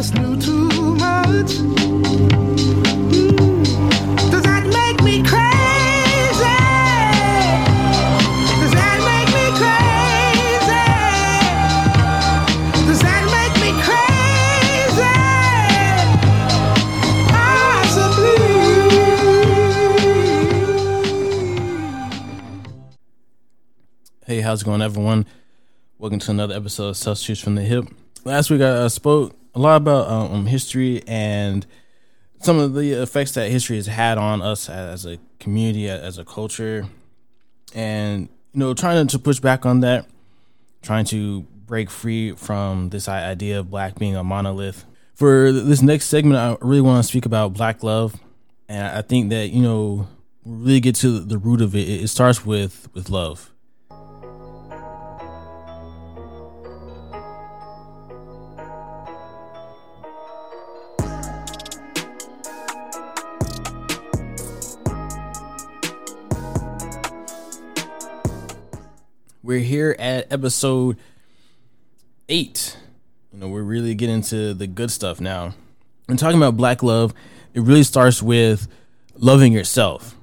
Hey, how's it going, everyone? Welcome to another episode of Substitutes from the Hip. Last week, I uh, spoke a lot about um, history and some of the effects that history has had on us as a community, as a culture, and you know, trying to push back on that, trying to break free from this idea of black being a monolith. For this next segment, I really want to speak about black love, and I think that you know, really get to the root of it. It starts with with love. We're here at episode eight. You know, we're really getting to the good stuff now. And talking about black love, it really starts with loving yourself.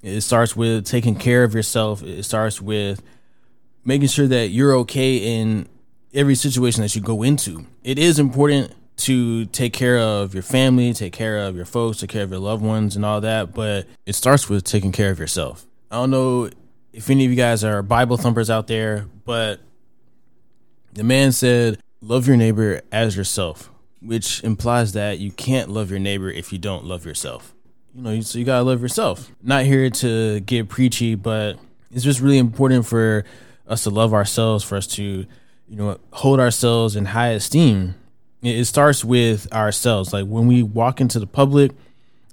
It starts with taking care of yourself. It starts with making sure that you're okay in every situation that you go into. It is important to take care of your family, take care of your folks, take care of your loved ones, and all that, but it starts with taking care of yourself. I don't know if any of you guys are Bible thumpers out there, but the man said, Love your neighbor as yourself, which implies that you can't love your neighbor if you don't love yourself. You know, so you gotta love yourself. Not here to get preachy, but it's just really important for us to love ourselves, for us to, you know, hold ourselves in high esteem. It starts with ourselves. Like when we walk into the public,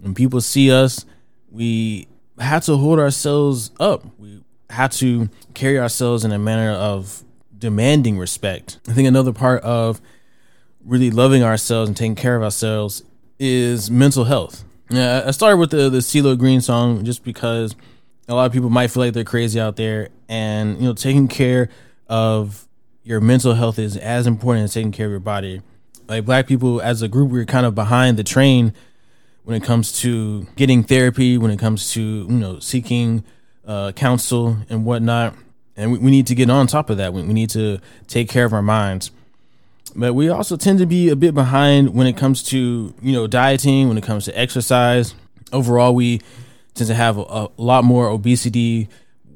when people see us, we have to hold ourselves up. We have to carry ourselves in a manner of demanding respect. I think another part of really loving ourselves and taking care of ourselves is mental health. Yeah, I started with the the CeeLo Green song just because a lot of people might feel like they're crazy out there, and you know, taking care of your mental health is as important as taking care of your body. Like black people, as a group, we're kind of behind the train when it comes to getting therapy, when it comes to you know seeking uh, counsel and whatnot. And we, we need to get on top of that. We, we need to take care of our minds. But we also tend to be a bit behind when it comes to, you know, dieting, when it comes to exercise. Overall, we tend to have a, a lot more obesity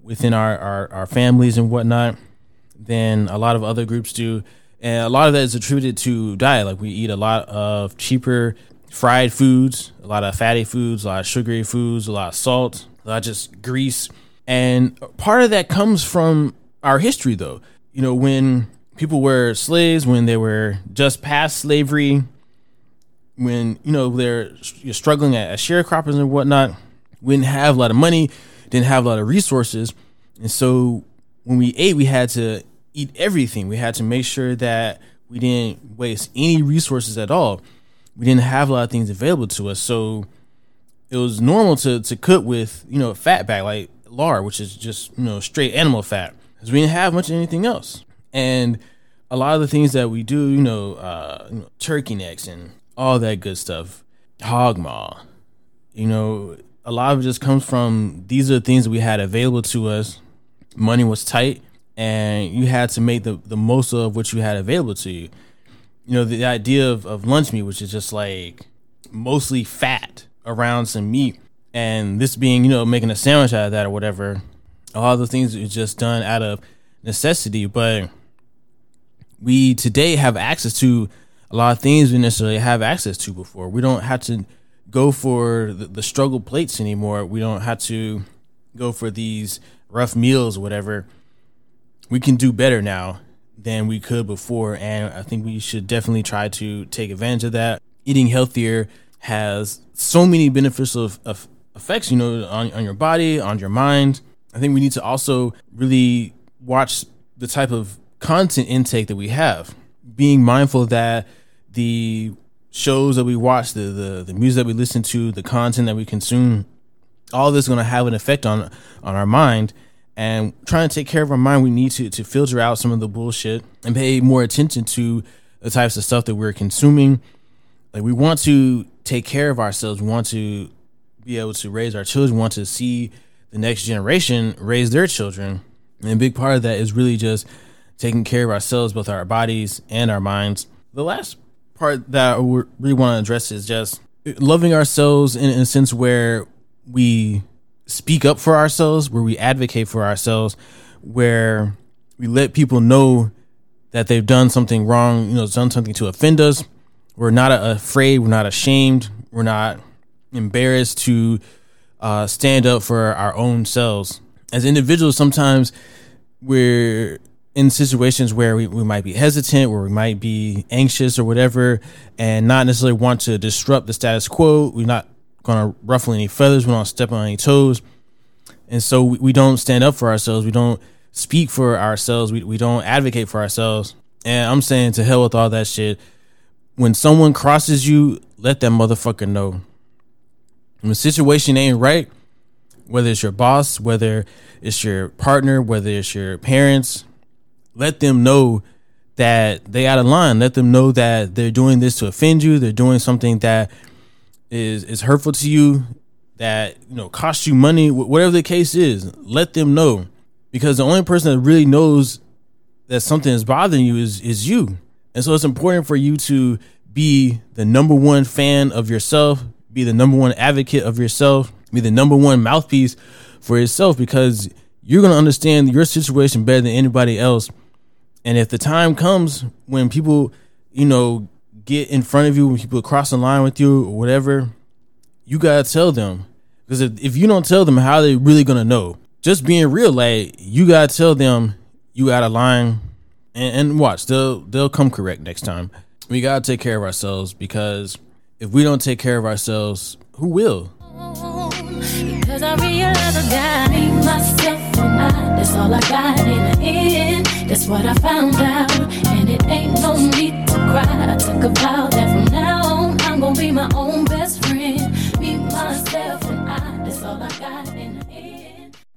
within our, our, our families and whatnot than a lot of other groups do. And a lot of that is attributed to diet. Like we eat a lot of cheaper fried foods, a lot of fatty foods, a lot of sugary foods, a lot of salt, of just grease. And part of that comes from our history, though. You know, when people were slaves, when they were just past slavery, when, you know, they're you're struggling as sharecroppers and whatnot, we didn't have a lot of money, didn't have a lot of resources. And so when we ate, we had to eat everything. We had to make sure that we didn't waste any resources at all. We didn't have a lot of things available to us. So it was normal to, to cook with, you know, fat back, like lard, which is just, you know, straight animal fat. Because we didn't have much of anything else. And a lot of the things that we do, you know, uh, you know, turkey necks and all that good stuff, hog maw, you know, a lot of it just comes from these are the things that we had available to us. Money was tight, and you had to make the, the most of what you had available to you. You know, the idea of, of lunch meat, which is just like mostly fat around some meat, and this being, you know, making a sandwich out of that or whatever, all the things are just done out of necessity. But we today have access to a lot of things we necessarily have access to before. We don't have to go for the, the struggle plates anymore. We don't have to go for these rough meals or whatever. We can do better now than we could before. And I think we should definitely try to take advantage of that. Eating healthier has so many beneficial effects, you know, on, on your body, on your mind. I think we need to also really watch the type of content intake that we have, being mindful that the shows that we watch, the the, the music that we listen to, the content that we consume, all this is going to have an effect on on our mind. And trying to take care of our mind, we need to to filter out some of the bullshit and pay more attention to the types of stuff that we're consuming Like we want to take care of ourselves. Want to be able to raise our children. Want to see the next generation raise their children. And a big part of that is really just taking care of ourselves, both our bodies and our minds. The last part that we really want to address is just loving ourselves in, in a sense where we speak up for ourselves, where we advocate for ourselves, where we let people know that they've done something wrong, you know, done something to offend us. We're not afraid, we're not ashamed, we're not embarrassed to uh, stand up for our own selves. As individuals, sometimes we're in situations where we, we might be hesitant, where we might be anxious or whatever, and not necessarily want to disrupt the status quo. We're not going to ruffle any feathers. We don't step on any toes. And so we, we don't stand up for ourselves. We don't speak for ourselves. We, we don't advocate for ourselves. And I'm saying to hell with all that shit. When someone crosses you, let that motherfucker know. When the situation ain't right, whether it's your boss, whether it's your partner, whether it's your parents, let them know that they out of line. Let them know that they're doing this to offend you. They're doing something that is is hurtful to you, that you know costs you money. Whatever the case is, let them know because the only person that really knows that something is bothering you is is you. And so it's important for you to be the number one fan of yourself, be the number one advocate of yourself, be the number one mouthpiece for yourself because you're going to understand your situation better than anybody else and if the time comes when people, you know, get in front of you, when people cross the line with you or whatever, you gotta tell them. Because if, if you don't tell them, how are they really gonna know? Just being real, like you gotta tell them you out of line, and, and watch they'll they'll come correct next time. We gotta take care of ourselves because if we don't take care of ourselves, who will? Because I realize I got myself. That's all I got in the end. That's what I found out. And it ain't no need to cry. I took that from now on I'm gonna be my own best friend. Be myself and I. That's all I got in the end.